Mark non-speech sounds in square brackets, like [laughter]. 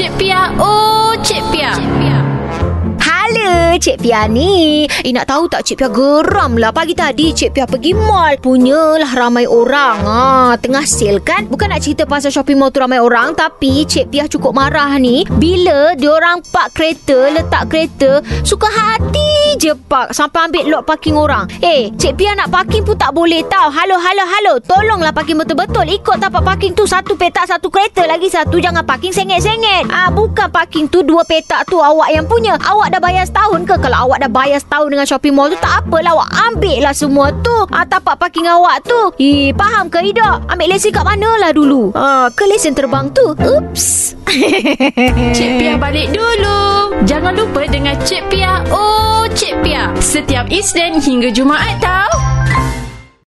Cik Pia, oh Cik Pia. Cik Pia. Ni. Eh, nak tahu tak Cik Pia geram lah. Pagi tadi Cik Pia pergi mall. Punyalah ramai orang. Ah, tengah sale kan? Bukan nak cerita pasal shopping mall tu ramai orang. Tapi Cik Pia cukup marah ni. Bila diorang park kereta, letak kereta, suka hati je park sampai ambil lot parking orang. Eh, Cik Pia nak parking pun tak boleh tau. Halo, halo, halo. Tolonglah parking betul-betul. Ikut tapak parking tu satu petak, satu kereta. Lagi satu jangan parking sengit-sengit. Ah, bukan parking tu dua petak tu awak yang punya. Awak dah bayar setahun ke? Kalau awak dah bayar setahun dengan shopping mall tu tak apalah awak ambil lah semua tu. Ah, tapak parking awak tu. Ih, faham ke tidak? Ambil lesen kat mana lah dulu? Ah, ke lesen terbang tu? Oops. [laughs] Cik Pia balik dulu. Jangan lupa dengan Cik Pia, oh Cik Pia. Setiap Isnin hingga Jumaat tau.